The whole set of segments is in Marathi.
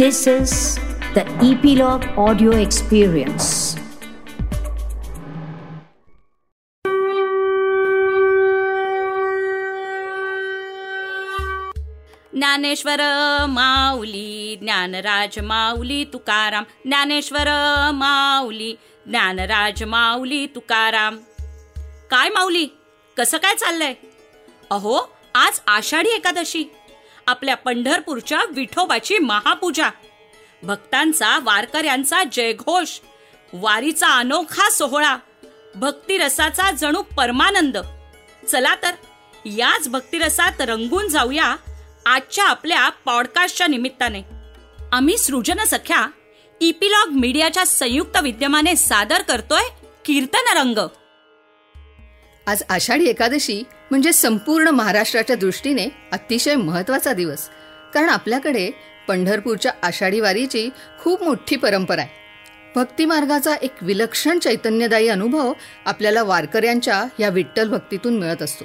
This is the Epilogue Audio Experience. Dnyaneshwar माऊली ज्ञानराज माऊली तुकाराम. ज्ञानेश्वर माऊली ज्ञानराज माऊली तुकाराम. काय माऊली कसं काय चाललंय? अहो आज आषाढी एकादशी. आपल्या पंढरपूरच्या विठोबाची महापूजा. भक्तांचा वारकऱ्यांचा जयघोष वारीचा अनोखा सोहळा भक्तिरसाचा जणू परमानंद. चला तर याच भक्तिरसात रंगून जाऊया आजच्या आपल्या पॉडकास्टच्या निमित्ताने. आम्ही सृजन सख्या इपिलॉग मीडियाच्या संयुक्त विद्यमाने सादर करतोय कीर्तन रंग. आज आषाढी एकादशी म्हणजे संपूर्ण महाराष्ट्राच्या दृष्टीने अतिशय महत्त्वाचा दिवस. कारण आपल्याकडे पंढरपूरच्या आषाढी वारीची खूप मोठी परंपरा आहे. भक्तिमार्गाचा एक विलक्षण चैतन्यदायी अनुभव आपल्याला वारकऱ्यांच्या या विठ्ठल भक्तीतून मिळत असतो.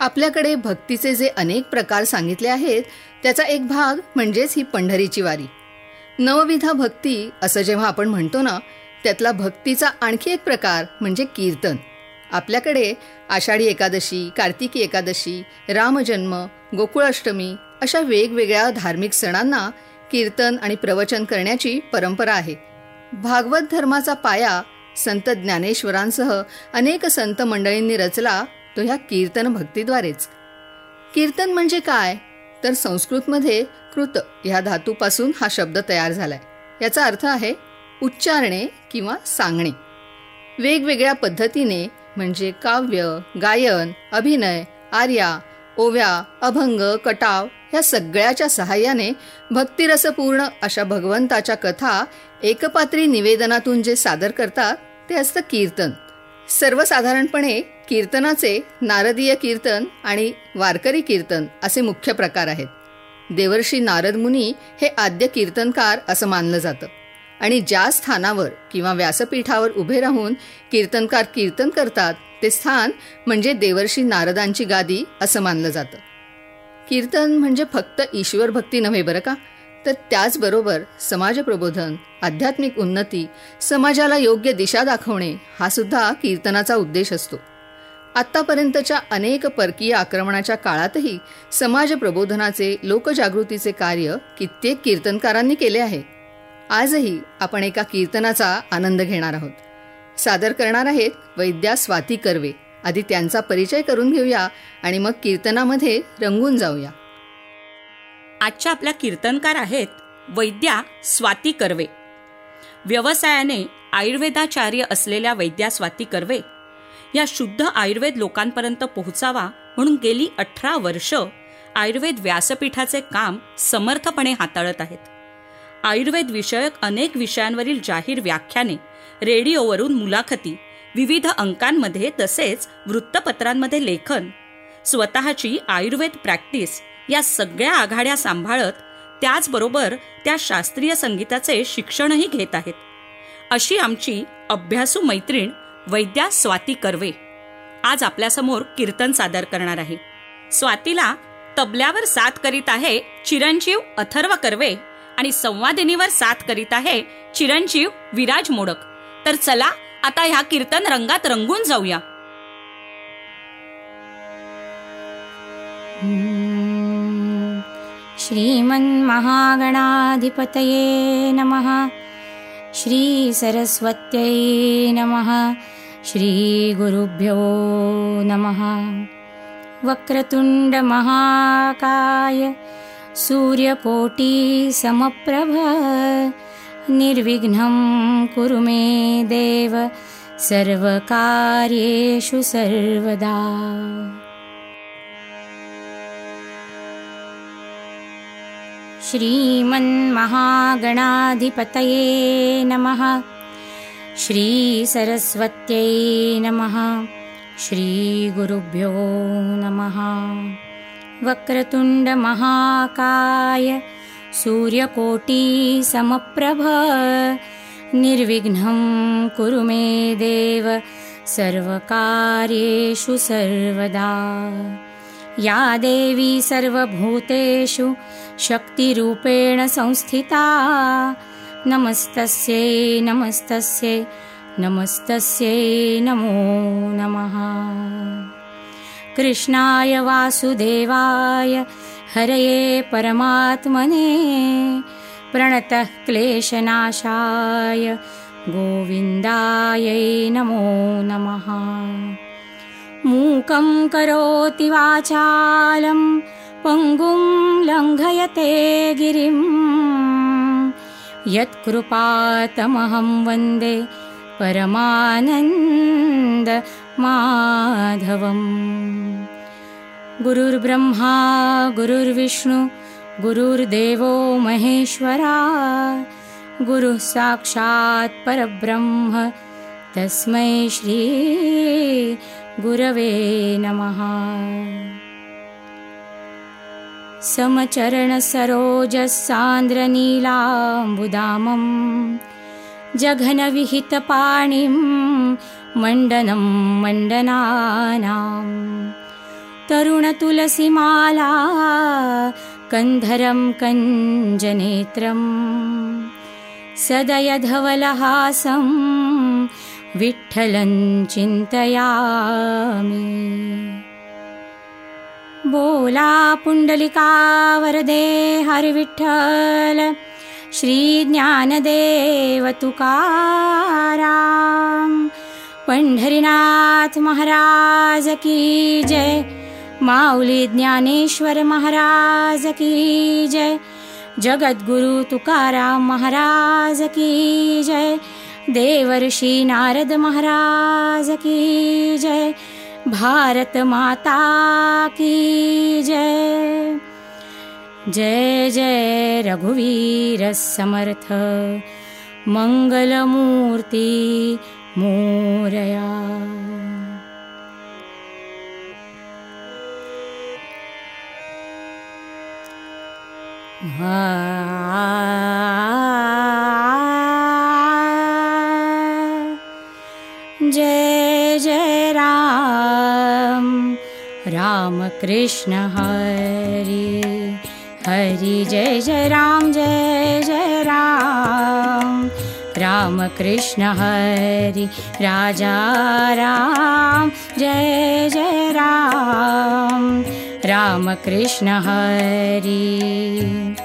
आपल्याकडे भक्तीचे जे अनेक प्रकार सांगितले आहेत त्याचा एक भाग म्हणजेच ही पंढरीची वारी. नवविधा भक्ती असं जेव्हा आपण म्हणतो ना त्यातला भक्तीचा आणखी एक प्रकार म्हणजे कीर्तन. आपल्याकडे आषाढी एकादशी कार्तिकी एकादशी रामजन्म गोकुळाष्टमी अशा वेगवेगळ्या धार्मिक सणांना कीर्तन आणि प्रवचन करण्याची परंपरा आहे. भागवत धर्माचा पाया संत ज्ञानेश्वरांसह अनेक संत मंडळींनी रचला तो ह्या कीर्तन भक्तीद्वारेच. कीर्तन म्हणजे काय? तर संस्कृतमध्ये कृत ह्या धातूपासून हा शब्द तयार झालाय. याचा अर्थ आहे उच्चारणे किंवा सांगणे. वेगवेगळ्या पद्धतीने म्हणजे काव्य गायन अभिनय आर्या ओव्या अभंग कटाव ह्या सगळ्याच्या सहाय्याने भक्तिरसपूर्ण अशा भगवंताच्या कथा एकपात्री निवेदनातून जे सादर करतात ते असतं कीर्तन. सर्वसाधारणपणे कीर्तनाचे नारदीय कीर्तन आणि वारकरी कीर्तन असे मुख्य प्रकार आहेत. देवर्षी नारद मुनी हे आद्य कीर्तनकार असं मानलं जातं. आणि ज्या स्थानावर किंवा व्यासपीठावर उभे राहून कीर्तनकार कीर्तन करतात ते स्थान म्हणजे देवर्षी नारदांची गादी असं मानलं जातं. कीर्तन म्हणजे फक्त ईश्वर भक्ती नव्हे बरं का? तर त्याचबरोबर समाज प्रबोधन आध्यात्मिक उन्नती समाजाला योग्य दिशा दाखवणे हा सुद्धा कीर्तनाचा उद्देश असतो. आत्तापर्यंतच्या अनेक परकीय आक्रमणाच्या काळातही समाज प्रबोधनाचे लोकजागृतीचे कार्य कित्येक कीर्तनकारांनी केले आहे. आजही आपण एका कीर्तनाचा आनंद घेणार आहोत. सादर करणार आहेत वैद्या स्वाती कर्वे. आधी त्यांचा परिचय करून घेऊया आणि मग कीर्तनामध्ये रंगून जाऊया. आजच्या आपल्या कीर्तनकार आहेत वैद्या स्वाती कर्वे. व्यवसायाने आयुर्वेदाचार्य असलेल्या वैद्या स्वाती कर्वे या शुद्ध आयुर्वेद लोकांपर्यंत पोहोचावा म्हणून गेली अठरा वर्ष आयुर्वेद व्यासपीठाचे काम समर्थपणे हाताळत आहेत. आयुर्वेद विषयक अनेक विषयांवरील जाहीर व्याख्याने रेडिओवरून मुलाखती विविध अंकांमध्ये तसेच वृत्तपत्रांमध्ये लेखन स्वतःची आयुर्वेद प्रॅक्टिस या सगळ्या आघाड्या सांभाळत त्याचबरोबर त्या शास्त्रीय संगीताचे शिक्षणही घेत आहेत. अशी आमची अभ्यासू मैत्रीण वैद्या स्वाती कर्वे आज आपल्यासमोर कीर्तन सादर करणार आहे. स्वातीला तबल्यावर साथ करीत आहे चिरंजीव अथर्व कर्वे. आणि संवादिनीवर साथ करीत आहे चिरंजीव विराज मोडक. तर चला आता ह्या कीर्तन रंगात रंगून जाऊया. श्रीमन्महागणाधिपतये नमः. श्रीसरस्वत्यै नमः. श्रीगुरुभ्यो नमः. वक्रतुण्डमहाकाय सूर्यकोटिसमप्रभ निर्विघ्नं कुरु मे देव सर्वकार्येषु सर्वदा। श्रीमन्महागणाधिपतये नमः। श्रीसरस्वत्यै नमः। श्रीगुरुभ्यो नमः वक्रतुण्डमहाकाय सूर्यकोटिसमप्रभ निर्विघ्नं कुरु मे देव सर्वकार्येषु सर्वदा। या देवी सर्वभूतेषु शक्तिरूपेण संस्थिता। नमस्तस्यै नमस्तस्यै नमस्तस्यै नमो नमः कृष्णाय वासुदेवाय हरये परमात्मने प्रणतः क्लेशनाशाय गोविन्दायै नमो नमः। मूकं करोति वाचालं पङ्गुं लङ्घयते गिरिं। यत्कृपातमहं वन्दे परमानन्दमाधवम् गुरुर्ब्रह्मा गुरुर्विष्णु गुरुर्देवो महेश्वरा। गुरुः साक्षात् परब्रह्म तस्मै श्री गुरवे नमः। समचरणसरोजसान्द्रनीलाम्बुदामम् जघनविहितपाणिं मण्डनं मण्डनानाम्। तरुणतुलसीमाला कन्धरं कञ्जनेत्रं। सदयधवलहासं विठ्ठलं चिन्तयामि। बोला पुण्डलिका वरदे हरिविठ्ठल श्रीज्ञानदेव तुकाराम पंढरीनाथ महाराज की जय माऊली ज्ञानेश्वर महाराज की जय जगद्गुरु तुकाराम महाराज की जय देवर्षि नारद महाराज की जय भारत माता की जय। जय जय रघुवीर समर्थ मङ्गलमूर्ति मोरया। जय जय राम। राम कृष्ण हरि। हरि जय जय राम। जय जय रामकृष्ण हरि राजा राम जय जय राम। रामकृष्ण हरि।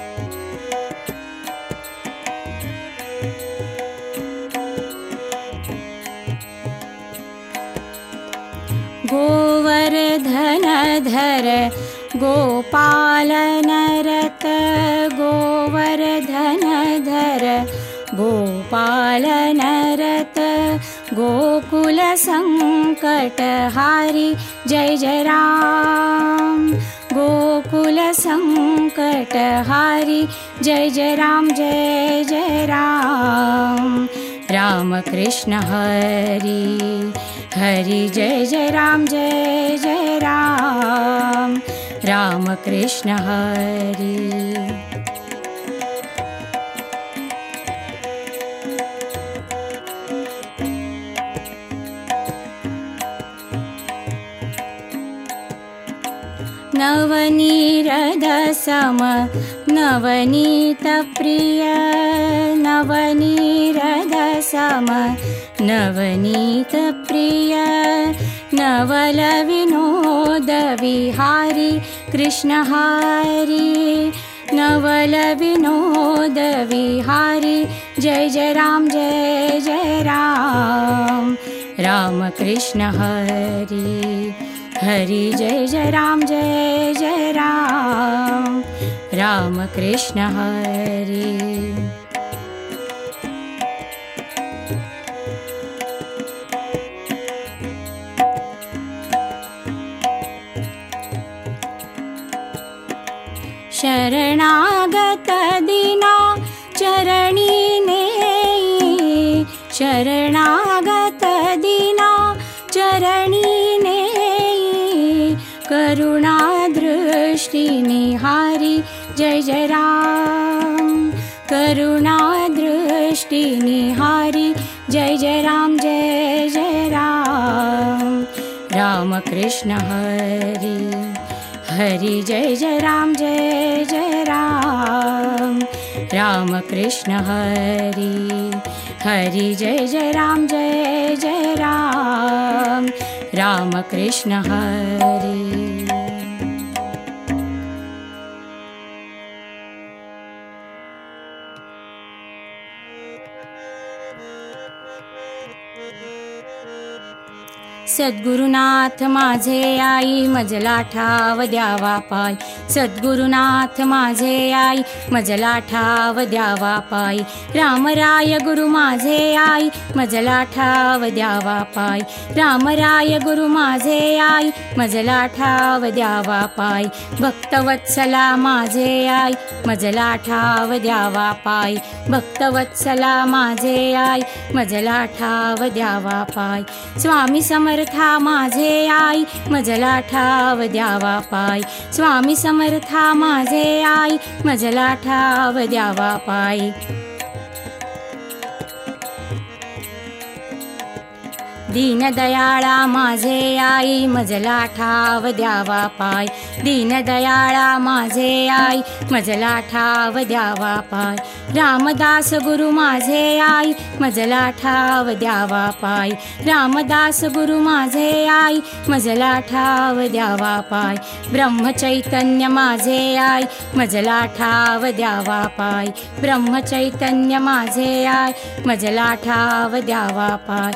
गोवर धर गोपालनरत गो गोपालनरत गोकुलसङ्कटहारि जय जय राम। गोकुलसङ्कटहारि जय जय राम जय जय राम। राम कृष्ण हरि हरि जय जय राम जय जय राम। राम कृष्ण हरि नवनीरदसम नवनीतप्रिय नवनीरदसम नवनीतप्रिय नवलविनोदविहारि कृष्णहारि नवलविनोदविहारि जय जय राम जय जय राम राम कृष्ण हरि हरि जय जय राम जय जय राम। राम कृष्ण हरि। शरणागत दिना चरणी नेई। शरणागत निहारी। जय जय दृष्टी निहारी। जय जय राम जय जय राम। राम कृष्ण हरि। हरि जय जय राम जय जय राम। राम कृष्ण हरि। हरि जय जय राम जय जय राम। राम कृष्ण हरि सद्गुरुनाथ माझे आई मजला ठाव द्यावा पाय सद्गुरुनाथ माझे आई मजला ठाव द्यावा पाय रामराय गुरु माझे आई मजला ठाव द्यावा पाय रामराय गुरु माझे आई मजला ठाव द्यावा पाय भक्तवत्सला माझे आई मजला ठाव द्यावा पाय भक्तवत्सला माझे आई मजला ठाव द्यावा पाय स्वामी समर्था माझे आई मजला ठाव द्यावा पाय. स्वामी समर्था माझे आई मजला ठाव द्यावा पाय. दीनदयाळा माझे आई मजला ठाव द्यावा पाय. दीनदयाळा माझे आई मजला ठाव द्यावा पाय. रामदास गुरु माझे आई मजला ठाव द्यावा पाय. रामदास गुरु माझे आई मजला ठाव द्यावा पाय. ब्रह्मचैतन्य माझे आई मजला ठाव द्यावा पाय. ब्रह्मचैतन्य माझे आई मजला ठाव द्यावा पाय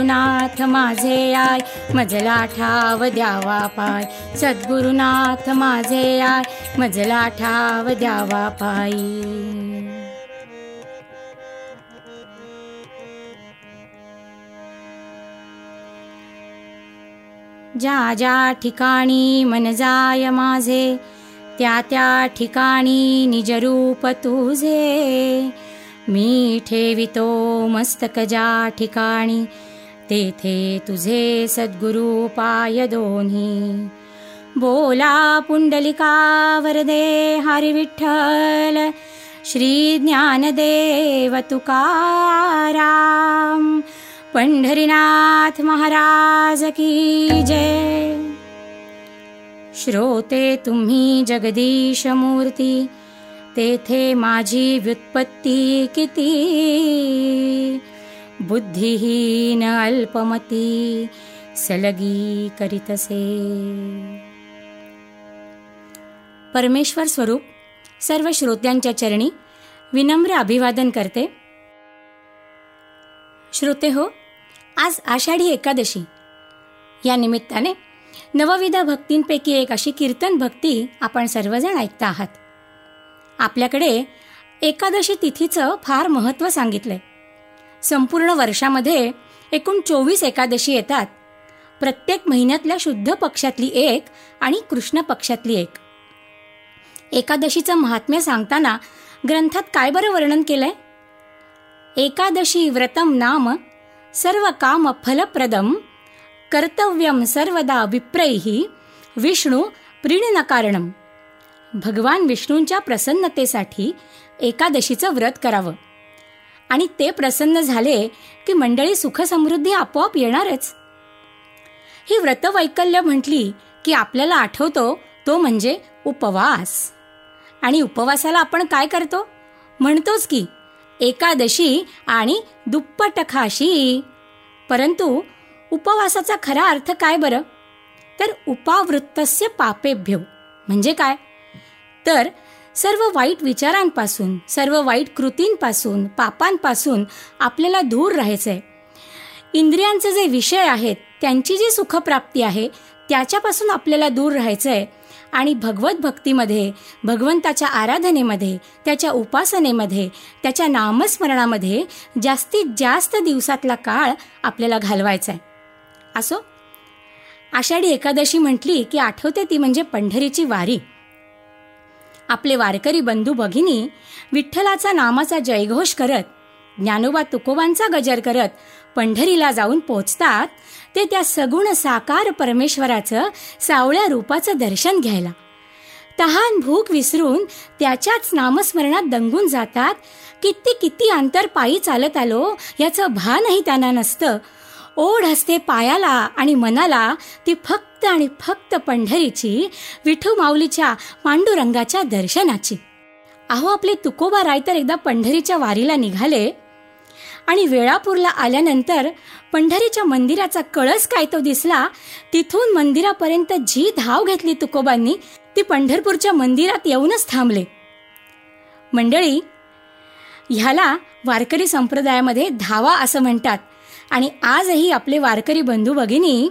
सद्गुरुनाथ माझे आय मजला ठाव द्यावा पाय. सद्गुरुनाथ माझे आय मजला ठाव द्यावा पायी. ज्या ज्या ठिकाणी मन जाय माझे त्या त्या ठिकाणी निजरूप तुझे. मी ठेवितो मस्तक ज्या ठिकाणी तेथे तुझे सद्गुरु पाय दोन्ही. बोला पुंडलिका वरदे हरी विठ्ठल श्री ज्ञानदेव तुकाराम पंढरीनाथ महाराज की जय. श्रोते तुम्ही जगदीश मूर्ती तेथे माझी व्युत्पत्ती किती बुद्धिहीन अल्पमती सलगी करीतसे परमेश्वर स्वरूप सर्व श्रोत्यांच्या चरणी विनम्र अभिवादन करते. श्रोते हो आज आषाढी एकादशी. या निमित्ताने नवविध भक्तींपैकी एक अशी कीर्तन भक्ती आपण सर्वजण ऐकता आहात. आपल्याकडे एकादशी तिथीचं फार महत्त्व सांगितलंय. संपूर्ण वर्षामध्ये एकूण चोवीस एकादशी येतात. प्रत्येक महिन्यातल्या शुद्ध पक्षातली एक आणि कृष्ण पक्षातली एक. एकादशीचं महात्म्य सांगताना ग्रंथात काय बरं वर्णन केलंय? एकादशी व्रतम नाम सर्व काम फलप्रदम कर्तव्यम सर्वदा विप्रैही विष्णू प्रीणनकारणम. भगवान विष्णूंच्या प्रसन्नतेसाठी एकादशीचं व्रत करावं. आणि ते प्रसन्न झाले की मंडळी सुखसमृद्धी आपोआप येणारच. ही व्रतवैकल्य म्हटली की आपल्याला आठवतो तो म्हणजे उपवास. आणि उपवासाला आपण काय करतो? म्हणतोच की एकादशी आणि दुप्पट खाशी परंतु उपवासाचा खरा अर्थ काय बरं? तर उपावृत्तस्य पापेभ्यो. म्हणजे काय? तर सर्व वाईट विचारांपासून सर्व वाईट कृतींपासून पापांपासून आपल्याला दूर राहायचंय. इंद्रियांचे जे विषय आहेत त्यांची जी सुखप्राप्ती आहे त्याच्यापासून आपल्याला दूर राहायचंय. आणि भगवत भक्तीमध्ये भगवंताच्या आराधनेमध्ये त्याच्या उपासनेमध्ये त्याच्या नामस्मरणामध्ये जास्तीत जास्त दिवसातला काळ आपल्याला घालवायचा आहे असो? आषाढी एकादशी म्हटली की आठवते ती म्हणजे पंढरीची वारी. आपले वारकरी बंधू भगिनी विठ्ठलाचा नामाचा जयघोष करत ज्ञानोबा तुकोबांचा गजर करत पंढरीला जाऊन पोचतात ते त्या सगुण साकार परमेश्वराचं सावळ्या रूपाचं दर्शन घ्यायला. तहान भूक विसरून त्याच्याच नामस्मरणात दंगून जातात किती किती अंतर पायी चालत आलो याचं भानही त्यांना नसतं. ओढ असते पायाला आणि मनाला ती फक्त आणि फक्त पंढरीची विठू माऊलीच्या पांडुरंगाच्या दर्शनाची. अहो आपले तुकोबा राय तर एकदा पंढरीच्या वारीला निघाले आणि वेळापूरला आल्यानंतर पंढरीच्या मंदिराचा कळस काय तो दिसला तिथून मंदिरापर्यंत जी धाव घेतली तुकोबांनी ती पंढरपूरच्या मंदिरात येऊनच थांबले. मंडळी ह्याला वारकरी संप्रदायामध्ये धावा असं म्हणतात. आणि आजही आपले वारकरी बंधू भगिनी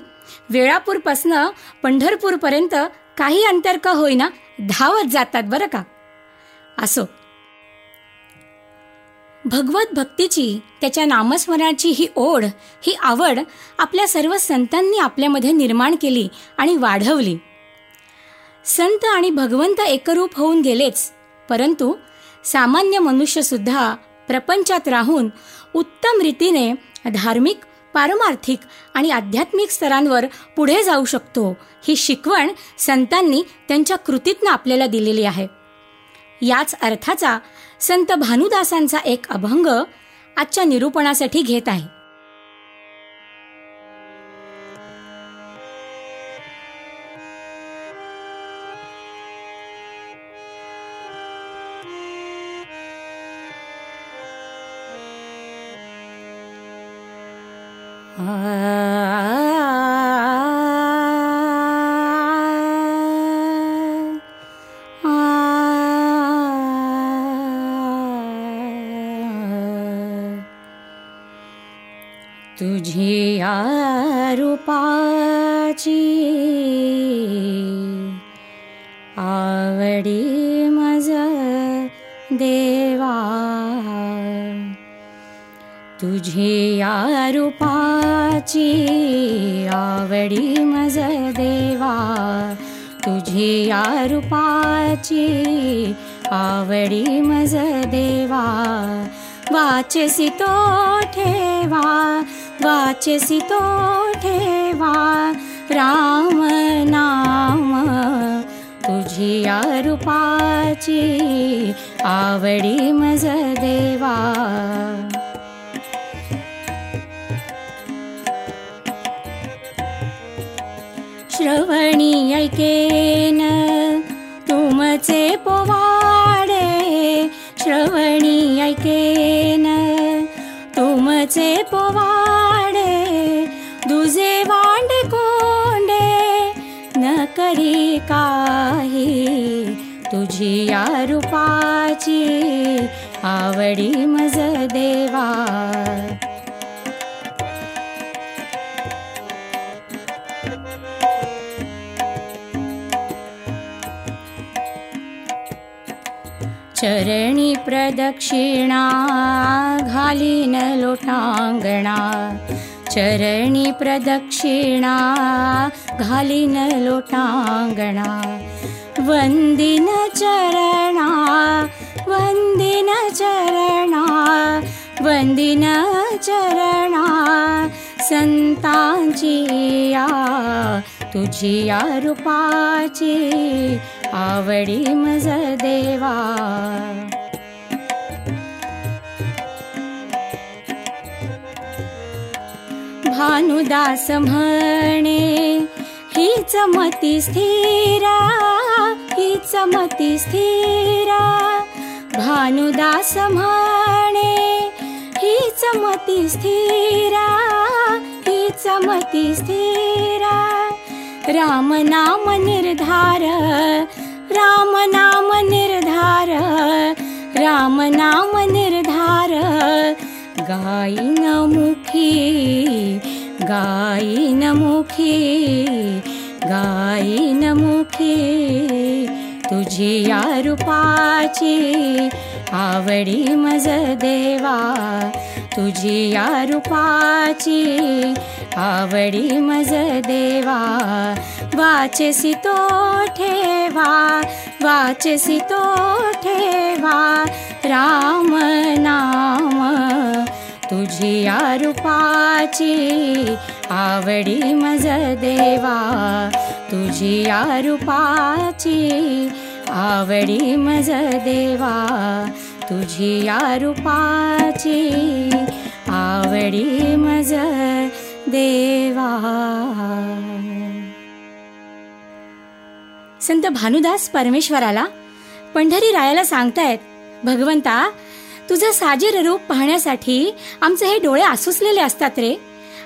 वेळापूरपासनं पंढरपूरपर्यंत काही अंतर का होईना धावत जातात बरं का? असो. भगवत भक्तीची त्याच्या नामस्मरणाची ही ओढ ही आवड आपल्या सर्व संतांनी आपल्यामध्ये निर्माण केली आणि वाढवली. संत आणि भगवंत एकरूप होऊन गेलेच परंतु सामान्य मनुष्यसुद्धा प्रपंचात राहून उत्तम रीतीने धार्मिक पारमार्थिक आणि आध्यात्मिक स्तरांवर पुढे जाऊ शकतो. ही शिकवण संतांनी त्यांच्या कृतीतनं आपल्याला दिलेली आहे. याच अर्थाचा संत भानुदासांचा एक अभंग आजच्या निरूपणासाठी घेत आहे. वाचसी तो ठेवा वाचसी तो ठेवा राम नाम तुझी या रूपाची आवडी मज देवा. श्रवणी ऐकेन तुमचे पोवाडे श्रवणी ऐकेन पोवाडे दुजे वांडे कोंडे न करी काही तुझी या रूपाची आवडी मज देवा चरणी प्रदक्षिणा घालीन लोटाङ्गणा चरणी प्रदक्षिणा घालीन लोटाङ्गणा वन्दिन चरणा वन्दिन चरणा. वन्दिन चरणा सन्ताञ्चिया तुझिया रूपाची आवडी मज देवा. भानुदास म्हणे हीच मती स्थिरा हीच मती स्थिरा. भानुदास म्हणे हीच मती स्थिरा हीच मती स्थिरा राम नाम निर्धार राम नाम निर्धार राम नाम निर्धार। गायीन मुखी गायीन मुखी गायीन मुखी तुझी या रूपाची आवडी मज देवा तुझी या रूपाची आवडी मज देवा वाचसी तो ठेवा वाचसी तो ठेवा राम नाम. तुझी या रूपाची आवडी मज देवा तुझी या रूपाची आवडी मज देवा तुझी या रूपाची आवडी मज देवा. संत भानुदास परमेश्वराला पंढरी रायाला सांगतायत भगवंता तुझं साजेर रूप पाहण्यासाठी आमचे हे डोळे आसुसलेले असतात रे.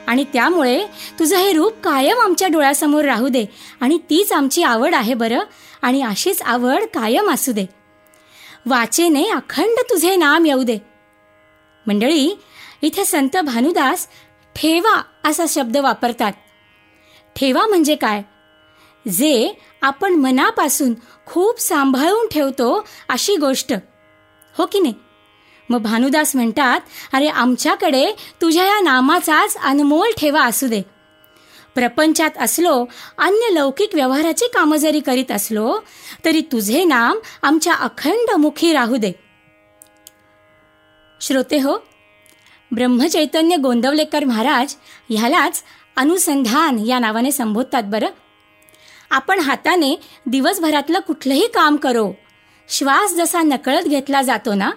आणि त्यामुळे तुझं हे रूप कायम आमच्या डोळ्यासमोर राहू दे आणि तीच आमची आवड आहे बरं आणि अशीच आवड कायम असू दे. वाचेने अखंड तुझे नाम येऊ दे मंडळी इथे संत भानुदास ठेवा असा शब्द वापरतात. ठेवा म्हणजे काय? जे आपण मनापासून खूप सांभाळून ठेवतो अशी गोष्ट. हो की नाही? मग भानुदास म्हणतात अरे आमच्याकडे तुझ्या या नामाचाच अनमोल ठेवा असू दे. प्रपंचात असलो अन्य लौकिक व्यवहाराची कामं जरी करीत असलो तरी तुझे नाम आमच्या अखंड मुखी राहू दे. श्रोते हो ब्रह्मचैतन्य गोंदवलेकर महाराज ह्यालाच अनुसंधान या नावाने संबोधतात बरं. आपण हाताने दिवसभरातलं कुठलंही काम करो श्वास जसा नकळत घेतला जातो ना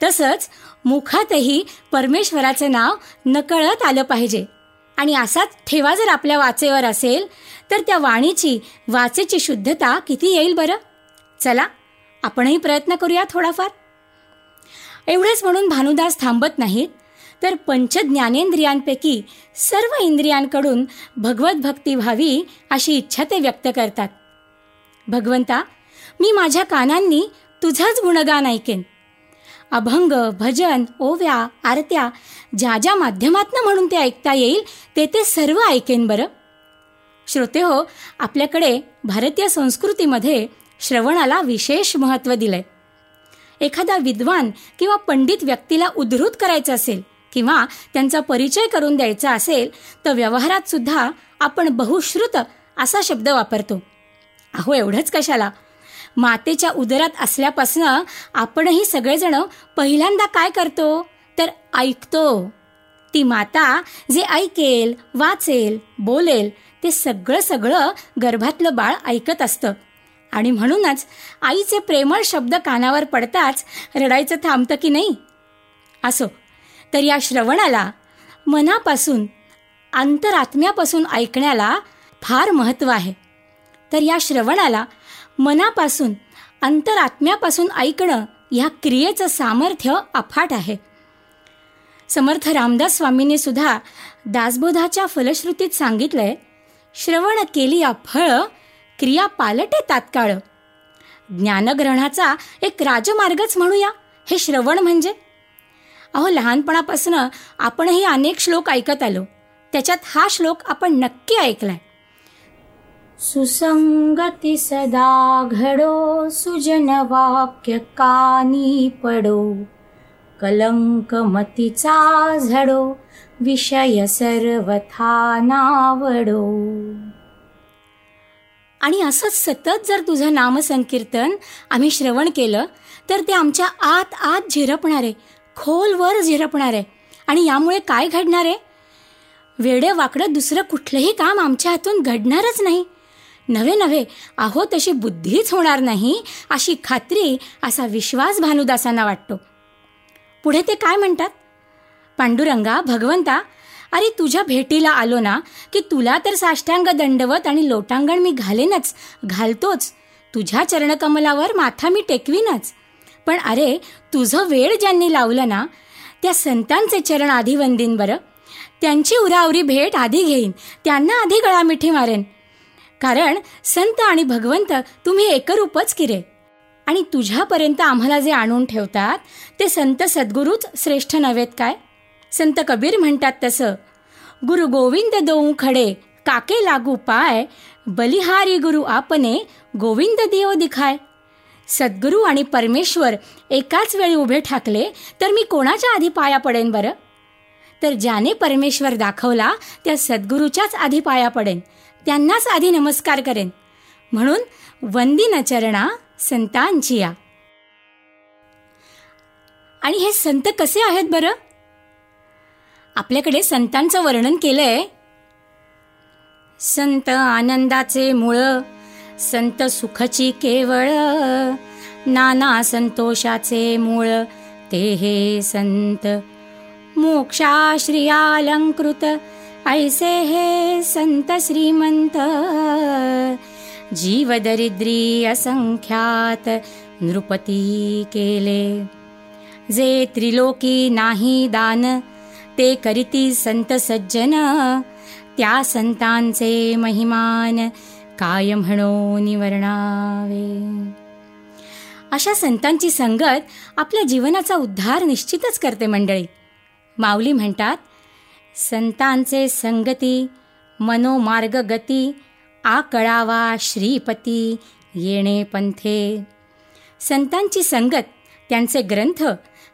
तसंच मुखातही परमेश्वराचं नाव नकळत आलं पाहिजे. आणि असाच ठेवा जर आपल्या वाचेवर असेल तर त्या वाणीची वाचेची शुद्धता किती येईल बरं? चला आपणही प्रयत्न करूया थोडाफार. एवढेच म्हणून भानुदास थांबत नाहीत तर पंच ज्ञानेंद्रियांपैकी सर्व इंद्रियांकडून भगवत भक्ती व्हावी अशी इच्छा ते व्यक्त करतात. भगवंता मी माझ्या कानांनी तुझंच गुणगान ऐकेन. अभंग भजन ओव्या आरत्या ज्या ज्या माध्यमातनं म्हणून ते ऐकता येईल ते ते सर्व ऐकेन बरं. श्रोते हो आपल्याकडे भारतीय संस्कृतीमध्ये श्रवणाला विशेष महत्त्व दिलंय. एखादा विद्वान किंवा पंडित व्यक्तीला उद्धृत करायचं असेल किंवा त्यांचा परिचय करून द्यायचा असेल तर व्यवहारात सुद्धा आपण बहुश्रुत असा शब्द वापरतो. अहो एवढंच कशाला? मातेच्या उदरात असल्यापासनं आपणही सगळेजण पहिल्यांदा काय करतो? तर ऐकतो. ती माता जे ऐकेल वाचेल बोलेल ते सगळं सगळं गर्भातलं बाळ ऐकत असतं. आणि म्हणूनच आईचे प्रेमळ शब्द कानावर पडताच रडायचं थांबतं की नाही? असो तर या श्रवणाला मनापासून अंतरात्म्यापासून ऐकण्याला फार महत्त्व आहे. तर या श्रवणाला मनापासून अंतरात्म्यापासून ऐकणं ह्या क्रियेचं सामर्थ्य अफाट आहे. समर्थ रामदास स्वामींनी सुद्धा दासबोधाच्या फलश्रुतीत सांगितलंय श्रवण केली या फळ क्रिया पालटे तात्काळ. ज्ञानग्रहणाचा एक राजमार्गच म्हणूया हे श्रवण म्हणजे. अहो लहानपणापासून आपणही अनेक श्लोक ऐकत आलो. त्याच्यात हा श्लोक आपण नक्की ऐकलाय. सुसंगती सदा घडो सुजन वाक्य कानी पडो। कलंक मतीचा झडो विषय सर्वथा नावडो। आणि असंच सतत जर तुझं नामसंकीर्तन आम्ही श्रवण केलं तर ते आमच्या आत आत झिरपणार आहे खोलवर झिरपणार. आहे आणि यामुळे काय घडणार? आहे वेडे वाकडं दुसरं कुठलंही काम आमच्या हातून घडणारच नाही. नव्हे नव्हे. अहो तशी बुद्धीच होणार नाही अशी खात्री असा विश्वास भानुदासांना वाटतो. पुढे ते काय म्हणतात? पांडुरंगा भगवंता अरे तुझ्या भेटीला आलो ना की तुला तर साष्टांग दंडवत आणि लोटांगण मी घालेनच घालतोच. तुझ्या चरणकमलावर माथा मी टेकवीनच. पण अरे तुझं वेळ ज्यांनी लावलं ना त्या संतांचे चरण आधी वंदीन बरं. त्यांची उरावरी भेट आधी घेईन त्यांना आधी गळा मिठी मारेन. कारण संत आणि भगवंत तुम्ही एकरूपच किरे. आणि तुझ्यापर्यंत आम्हाला जे आणून ठेवतात ते संत सद्गुरूच श्रेष्ठ नव्हेत काय? संत कबीर म्हणतात तसं गुरु गोविंद दोऊ खडे काके लागू पाय बलिहारी गुरु आपने गोविंद देव दिखाय. सद्गुरू आणि परमेश्वर एकाच वेळी उभे ठाकले तर मी कोणाच्या आधी पाया पडेन बरं? तर ज्याने परमेश्वर दाखवला त्या सद्गुरूच्याच आधी पाया पडेन. त्यांनाच आधी नमस्कार करेन. म्हणून वंदिन चरणा संतांची या आणि हे संत कसे आहेत बरं? आपल्याकडे संतांचं वर्णन केलंय. संत आनंदाचे मूळ संत सुखची केवळ नाना संतोषाचे मूळ ते हे संत. मोक्षाश्रियालंकृत। ऐसे हे संत श्रीमंत। जीव दरिद्री असंख्यात नृपती केले। जे त्रिलोकी नाही दान ते करीती संत सज्जन। त्या संतांचे महिमान काय म्हणो निवर्णावे। अशा संतांची संगत आपल्या जीवनाचा उद्धार निश्चितच करते मंडळी। माऊली म्हणतात संतांचे संगती मनोमार्ग गती आकळावा श्रीपती येणे पंथे. संतांची संगत त्यांचे ग्रंथ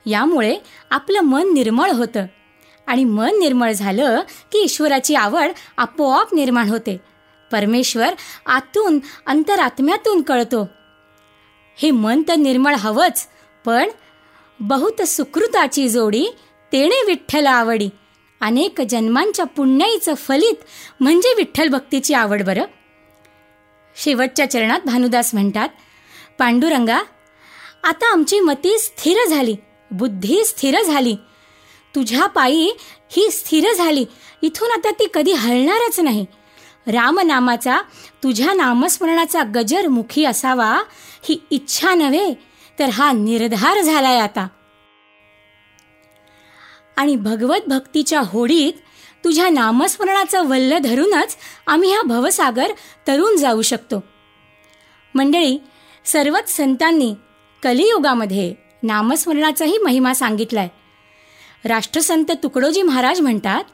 यामुळे आपलं मन निर्मळ होतं. आणि मन निर्मळ झालं की ईश्वराची आवड आपोआप निर्माण होते. परमेश्वर आतून अंतरात्म्यातून कळतो. हे मन तर निर्मळ हवंच पण बहुत सुकृताची जोडी तेणे विठ्ठल आवडी. अनेक जन्मांच्या पुण्याईचं फलित म्हणजे विठ्ठल भक्तीची आवड बरं. शेवटच्या चरणात भानुदास म्हणतात पांडुरंगा आता आमची मती स्थिर झाली बुद्धी स्थिर झाली. तुझ्या पायी ही स्थिर झाली इथून आता ती कधी हलणारच नाही. रामनामाचा तुझ्या नामस्मरणाचा गजर मुखी असावा ही इच्छा नव्हे तर हा निर्धार झालाय आता. आणि भगवत भक्तीच्या होडीत तुझ्या नामस्मरणाचं वल्ल धरूनच आम्ही हा भवसागर तरून जाऊ शकतो. मंडळी सर्वच संतांनी कलियुगामध्ये नामस्मरणाचाही महिमा सांगितलाय. राष्ट्रसंत तुकडोजी महाराज म्हणतात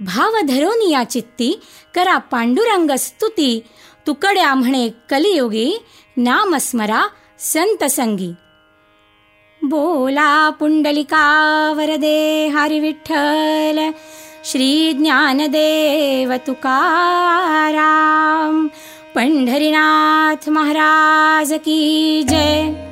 भाव धरोनी या चित्ती करा पांडुरंग स्तुती तुकड्या म्हणे कलियुगी नामस्मरा संत संगी बोला पुण्डलिका वरदे हरिविठ्ठल हरिविठल श्रीज्ञानदेवतुकारां पण्ढरीनाथमहाराज की जय।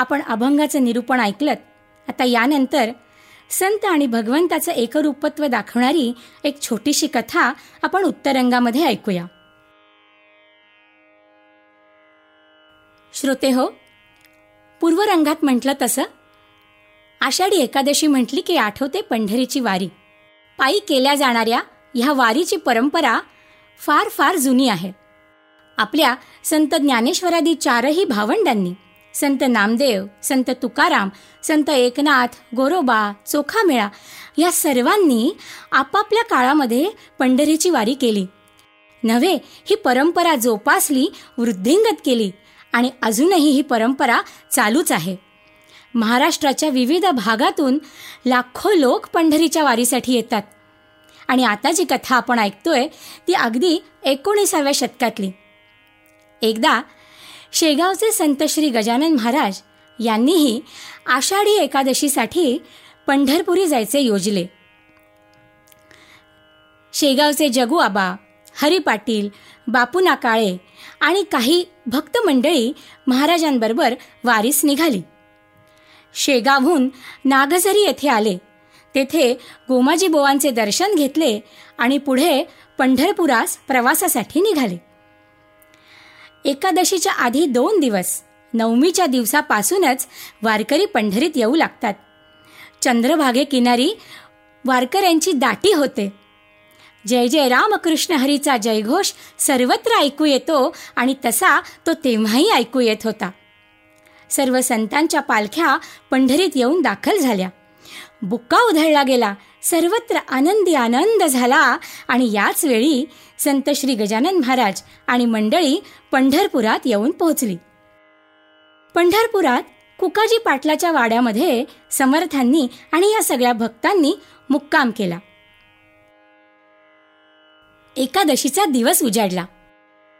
आपण अभंगाचं निरूपण ऐकलं आता यानंतर संत आणि भगवंताचं एकरूपत्व दाखवणारी एक छोटीशी कथा आपण उत्तरंगामध्ये ऐकूया. श्रोते हो पूर्वरंगात म्हटलं तसं आषाढी एकादशी म्हटली की आठवते पंढरीची वारी. पायी केल्या जाणाऱ्या ह्या वारीची परंपरा फार फार जुनी आहे. आपल्या संत ज्ञानेश्वरादी चारही भावंडांनी संत नामदेव संत तुकाराम संत एकनाथ गोरोबा चोखामेळा या सर्वांनी आपापल्या काळामध्ये पंढरीची वारी केली. नव्हे ही परंपरा जोपासली वृद्धिंगत केली आणि अजूनही ही परंपरा चालूच आहे. महाराष्ट्राच्या विविध भागातून लाखो लोक पंढरीच्या वारीसाठी येतात. आणि आता जी कथा आपण ऐकतोय ती अगदी एकोणीसाव्या शतकातली. एकदा शेगावचे संत श्री गजानन महाराज यांनीही आषाढी एकादशीसाठी पंढरपुरी जायचे योजले. शेगावचे जगू आबा हरी पाटील बापूना काळे आणि काही भक्त मंडळी महाराजांबरोबर वारीस निघाली. शेगावहून नागझरी येथे आले. तेथे गोमाजी बोवांचे दर्शन घेतले आणि पुढे पंढरपुरास प्रवासासाठी निघाले. एकादशीच्या आधी दोन दिवस नवमीच्या दिवसापासूनच वारकरी पंढरीत येऊ लागतात. चंद्रभागे किनारी वारकऱ्यांची दाटी होते. जय जय रामकृष्ण हरीचा जयघोष सर्वत्र ऐकू येतो आणि तसा तो तेव्हाही ऐकू येत होता. सर्व संतांच्या पालख्या पंढरीत येऊन दाखल झाल्या. बुक्का उधळला गेला. सर्वत्र आनंदी आनंद झाला. आणि याच वेळी संत श्री गजानन महाराज आणि मंडळी पंढरपुरात येऊन पोहोचली. पंढरपुरात कुकाजी पाटलाच्या वाड्यामध्ये समर्थांनी आणि या सगळ्या भक्तांनी मुक्काम केला. एकादशीचा दिवस उजाडला.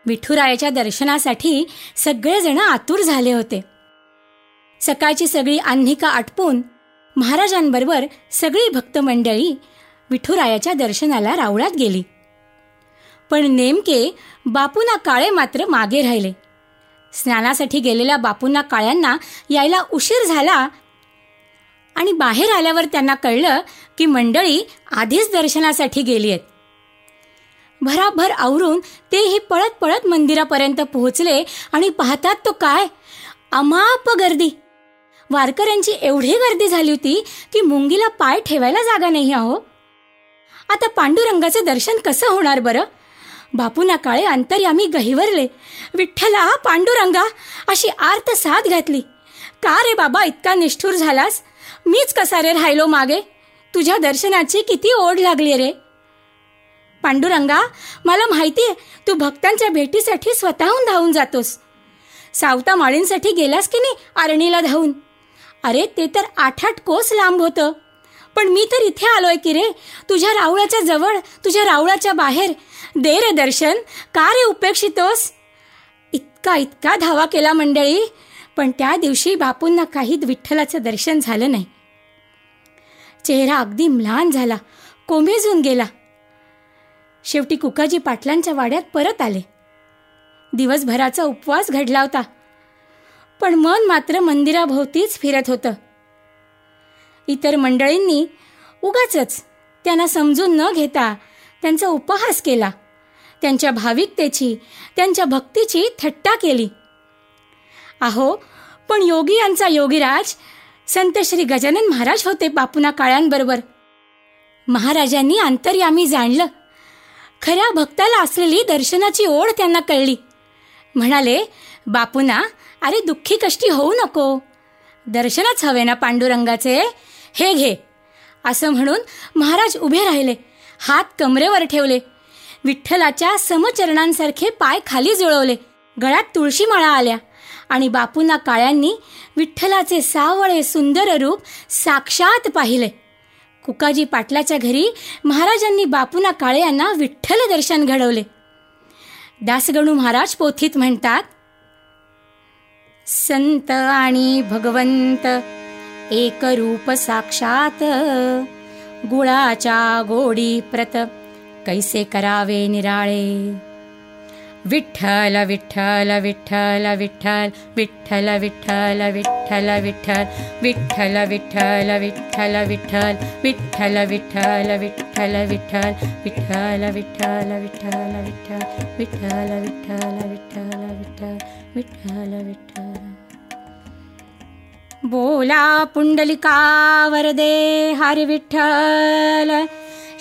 विठुरायाच्या दर्शनासाठी सगळेजण आतुर झाले होते. सकाळची सगळी आन्हिका आटपून महाराजांबरोबर सगळी भक्त मंडळी विठुरायाच्या दर्शनाला रावळात गेली. पण नेमके बापूना काळे मात्र मागे राहिले. स्नानासाठी गेलेल्या बापूंना काळ्यांना यायला उशीर झाला आणि बाहेर आल्यावर त्यांना कळलं की मंडळी आधीच दर्शनासाठी गेली आहेत भराभर आवरून तेही पळत पळत मंदिरापर्यंत पोहोचले आणि पाहतात तो काय? अमाप गर्दी! वारकऱ्यांची एवढी गर्दी झाली होती की मुंगीला पाय ठेवायला जागा नाही आहो आता पांडुरंगाचं दर्शन कसं होणार बरं? बापूना काळे अंतर्यामी गहिवरले. विठ्ठला पांडुरंगा अशी आर्त साथ घातली. का रे बाबा इतका निष्ठूर झालास? मीच कसा रे राहिलो मागे? तुझ्या दर्शनाची किती ओढ लागली रे. पांडुरंगा मला माहितीये तू भक्तांच्या भेटीसाठी स्वतःहून धावून जातोस. सावता माळींसाठी गेलास की नाही आरणीला धावून? अरे ते तर आठ आठ कोस लांब होतं. पण मी तर इथे आलोय की रे. तुझ्या रावळाच्या जवळ तुझ्या रावळाच्या बाहेर. दे रे दर्शन. का रे उपेक्षितोस? इतका इतका धावा केला मंडळी. पण त्या दिवशी बापूंना काही विठ्ठलाचं दर्शन झालं नाही. चेहरा अगदी म्लान झाला. कोमेजून गेला. शेवटी कुकाजी पाटलांच्या वाड्यात परत आले. दिवसभराचा उपवास घडला होता. पण मन मात्र मंदिराभोवतीच फिरत होतं. इतर मंडळींनी उगाच त्यांना समजून न घेता त्यांचा उपहास केला. त्यांच्या भाविकतेची त्यांच्या भक्तीची थट्टा केली. आहो पण योगी यांचा योगीराज संत श्री गजानन महाराज होते बापुना काळ्यांबरोबर. महाराजांनी अंतर्यामी जाणलं. खऱ्या भक्ताला असलेली दर्शनाची ओढ त्यांना कळली. म्हणाले बापूना अरे दुःखी कष्टी होऊ नको. दर्शनच हवे ना पांडुरंगाचे. हे घे. असं म्हणून महाराज उभे राहिले हात कमरेवर ठेवले. विठ्ठलाच्या समचरणांसारखे पाय खाली जुळवले. गळ्यात तुळशी माळा आल्या आणि बापूंना काळ्यांनी विठ्ठलाचे सावळे सुंदर रूप साक्षात पाहिले. कुकाजी पाटलाच्या घरी महाराजांनी बापूना काळे यांना विठ्ठल दर्शन घडवले. दासगणू महाराज पोथीत म्हणतात संत आणि भगवंत एक रूप साक्षात गुळाच्या गोडी प्रत कैसे करावे निराळे? விட்டல விட்டல விட்டல விட்டல் விட்டல விட்டல விட்டல விட்டல் விட்டல விட்டல விட்டல விட்டல் விட்டல விட்டல விட்டல விட்டல் விட்டல விட்டல விட்டல விட்டல் விட்டல விட்டல விட்டல விட்டல் விட்டல விட்டல போலா புண்டலிகா வரதே ஹரி விட்டல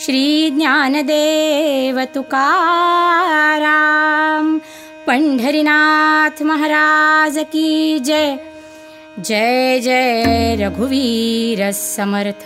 श्रीज्ञानदेव तुकारा पंढरीनाथ महाराज की जय. जय जय रघुवीर समर्थ.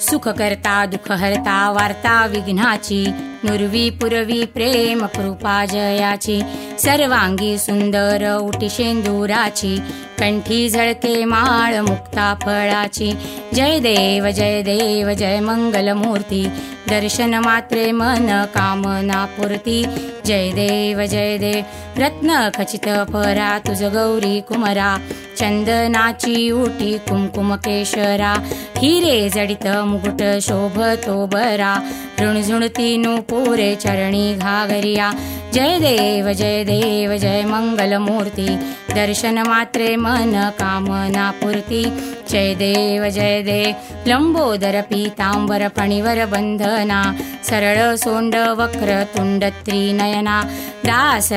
सुख करता दुःख हरता वार्ता विघ्नाची नुरवी पुरवी प्रेम कृपा जयाची. सर्वांगी सुंदर उटी शेंदुराची. कंठी झळके माळ मुक्ता फळाची. जय देव जय देव जय मंगलमूर्ती. दर्शन मात्रे मन कामना पूर्ती. जय देव जय देव रत्न खचित फरा तुझ गौरी कुमरा. चंदनाची उटी कुमकुम केशरा. हिरे जडित मुकुट शोभतो बरा. ऋणझुणती नुपुरे चरणी घागरिया। जय देव जय देव जय मंगलमूर्ती दर्शन मात्रे मन कामना पूर्ती। जय देव जय देव लंबोदर पीतांबर फणीवर बंधना। सरळ सोंड वक्र तुंड त्रिनयना। दास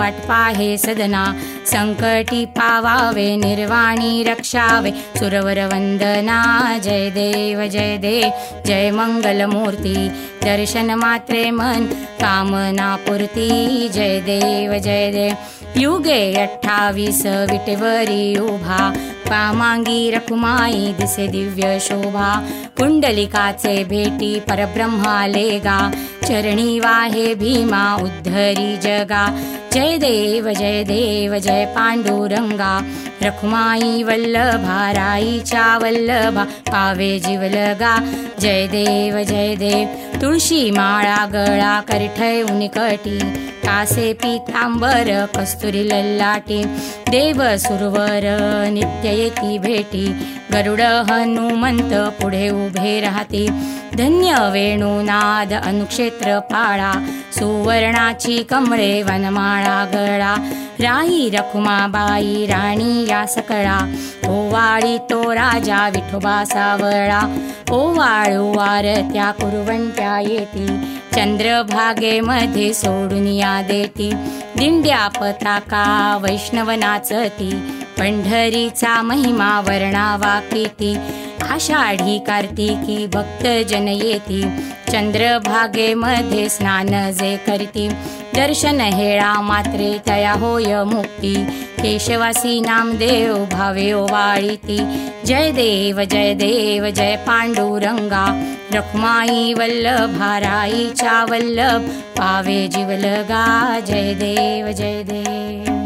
वाटपा हे सदना। संकटी पावावे निर्वाणी रक्षावे। सुरवर वंदना। जय देव जय देव जय मंगलमूर्ती। दर्शन मात्रे मन कामना पूर्ती। जय देव जय देव युगे अठ्ठावीस विटेवरी उभा पामांगी रखुमाई दिसे दिव्य शोभा कुंडलिकाचे भेटी परब्रह्माले गा चरणी वाहे भीमा उद्धरी जगा। जय देव जय देव जय पांडुरंगा रखुमाई वल्लभा पावे जीवलगा। जय देव जय देव तुळशी माळा गळा करठय उनिकटी कासे पीतांबर कस्तुरी लल्लाटी देव सुरवर नित्य येती भेटी गरुड हनुमंत पुढे उभे राहते. धन्य वेणुनाद अनुक्षेत्र पाळा सुवर्णाची कमळे वनमाळा गळा. राही रखुमाबाई राणी या सकळा ओवाळी तो राजा विठोबा सावळा. ओवाळू वारत्या कुरवंट्या येती चंद्रभागेमध्ये सोडून या देती. दिंड्या पताका वैष्णव नाचती पंढरीचा महिमा वर्णावा किती आषाढी कार्तिकी भक्त जन येती चंद्रभागेमध्ये स्नान जे करती। दर्शन हेळा मात्रे तया होय मुक्ती। केशवासी नामदेव भावे वाळीती। जय देव जय देव जय पांडुरंगा। रखमाई वल्लभाराईच्या वल्लभ पावे जीवलगा। जय देव जय देव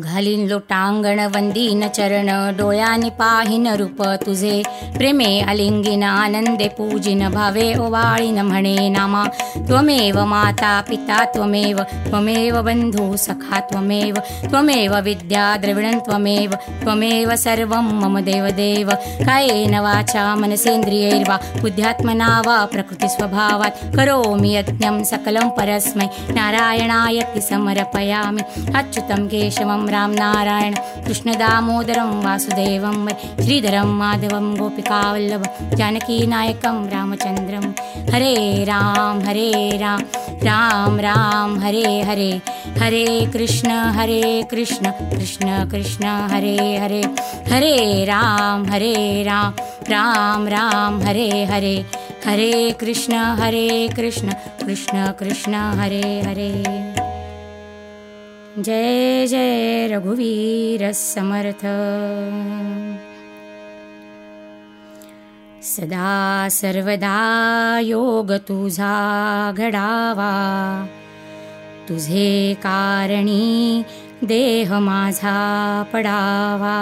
घालीन लोटांगण वंदीन चरण डोळ्याने पाहिन रूप तुझे. प्रेमे अलिंगिन आनंदे पूजिन भावे ओवाळीन म्हणे नामा. त्वमेव माता पिता त्वमेव त्वमेव बंधू सखा त्वमेव त्वमेव विद्या द्रविणं त्वमेव त्वमेव सर्वं मम देवदेव. कायेन वाचा मनसेन्द्रियैर्वा बुद्ध्यात्मना वा प्रकृतिस्वभावात्. करोमि यज्ञं सकलं परस्मै नारायणायति समर्पयामि. अच्युतं केशवं राम नारायण कृष्णदामोदरं वासुदेवं श्रीधरं माधवं गोपिकावल्लभं जानकीनायकं रामचन्द्रं। हरे राम हरे राम राम राम हरे हरे। हरे कृष्ण हरे कृष्ण कृष्ण कृष्ण हरे हरे। हरे राम हरे राम राम राम हरे हरे। हरे कृष्ण हरे कृष्ण कृष्ण कृष्ण हरे हरे जय जय रघुवीर समर्थ। सदा सर्वदा योग तुझा घडावा। तुझे कारणी देह माझा पडावा।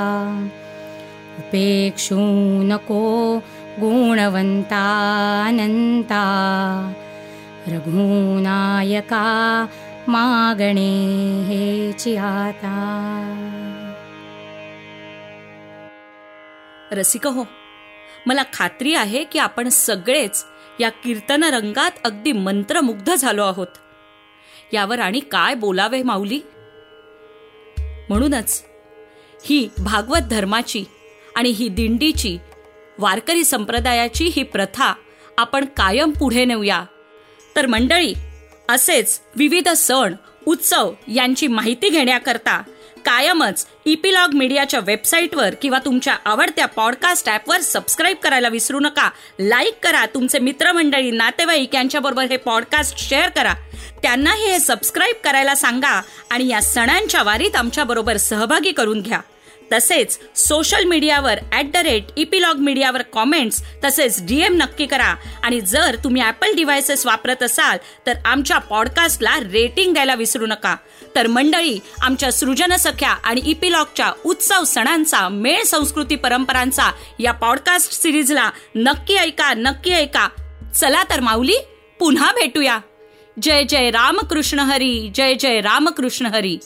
उपेक्षू नको गुणवंता अनंता। रघुनायका मागणे हे आता रसिक हो मला खात्री आहे की आपण सगळेच या कीर्तन रंगात अगदी मंत्रमुग्ध झालो आहोत. यावर आणि काय बोलावे माऊली? म्हणूनच ही भागवत धर्माची आणि ही दिंडीची वारकरी संप्रदायाची ही प्रथा आपण कायम पुढे नेऊया. तर मंडळी असेच विविध सण उत्सव यांची माहिती घेण्याकरता कायमच इपिलॉग मीडियाच्या वेबसाईटवर किंवा तुमच्या आवडत्या पॉडकास्ट ॲपवर सबस्क्राईब करायला विसरू नका. लाईक करा. तुमचे मित्रमंडळी नातेवाईक यांच्याबरोबर हे पॉडकास्ट शेअर करा. त्यांनाही हे सबस्क्राईब करायला सांगा आणि या सणांच्या वारीत आमच्याबरोबर सहभागी करून घ्या. तसेच सोशल मीडियावर ॲट द रेट इपिलॉग मीडियावर कॉमेंट्स तसेच डीएम नक्की करा. आणि जर तुम्ही ॲपल डिव्हायसेस वापरत असाल तर आमच्या पॉडकास्टला रेटिंग द्यायला विसरू नका. तर मंडळी आमच्या सृजनसख्या आणि इपिलॉगच्या उत्सव सणांचा मेळ संस्कृती परंपरांचा या पॉडकास्ट सिरीजला नक्की ऐका नक्की ऐका. चला तर माऊली पुन्हा भेटूया. जय जय रामकृष्ण हरी जय जय रामकृष्ण हरी.